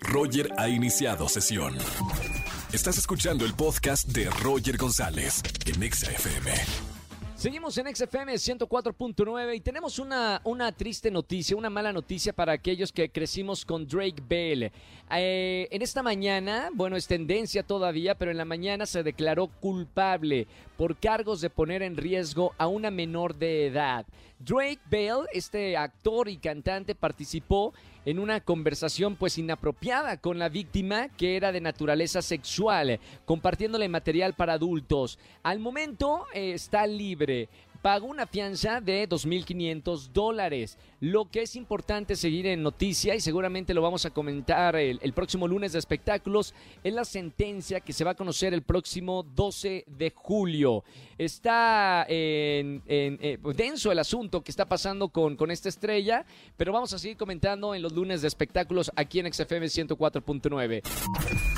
Roger ha iniciado sesión. Estás escuchando el podcast de Roger González en Exa FM. Seguimos en XFM 104.9 y tenemos una, una triste noticia, una mala noticia para aquellos que crecimos con Drake Bell. Eh, en esta mañana, bueno, es tendencia todavía, pero en la mañana se declaró culpable por cargos de poner en riesgo a una menor de edad. Drake Bell, este actor y cantante, participó en una conversación pues inapropiada con la víctima que era de naturaleza sexual, compartiéndole material para adultos. Al momento eh, está libre pagó una fianza de 2.500 dólares. Lo que es importante seguir en noticia y seguramente lo vamos a comentar el, próximo lunes de espectáculos es la sentencia que se va a conocer el próximo 12 de julio. Está en, eh, denso el asunto que está pasando con, con esta estrella, pero vamos a seguir comentando en los lunes de espectáculos aquí en XFM 104.9.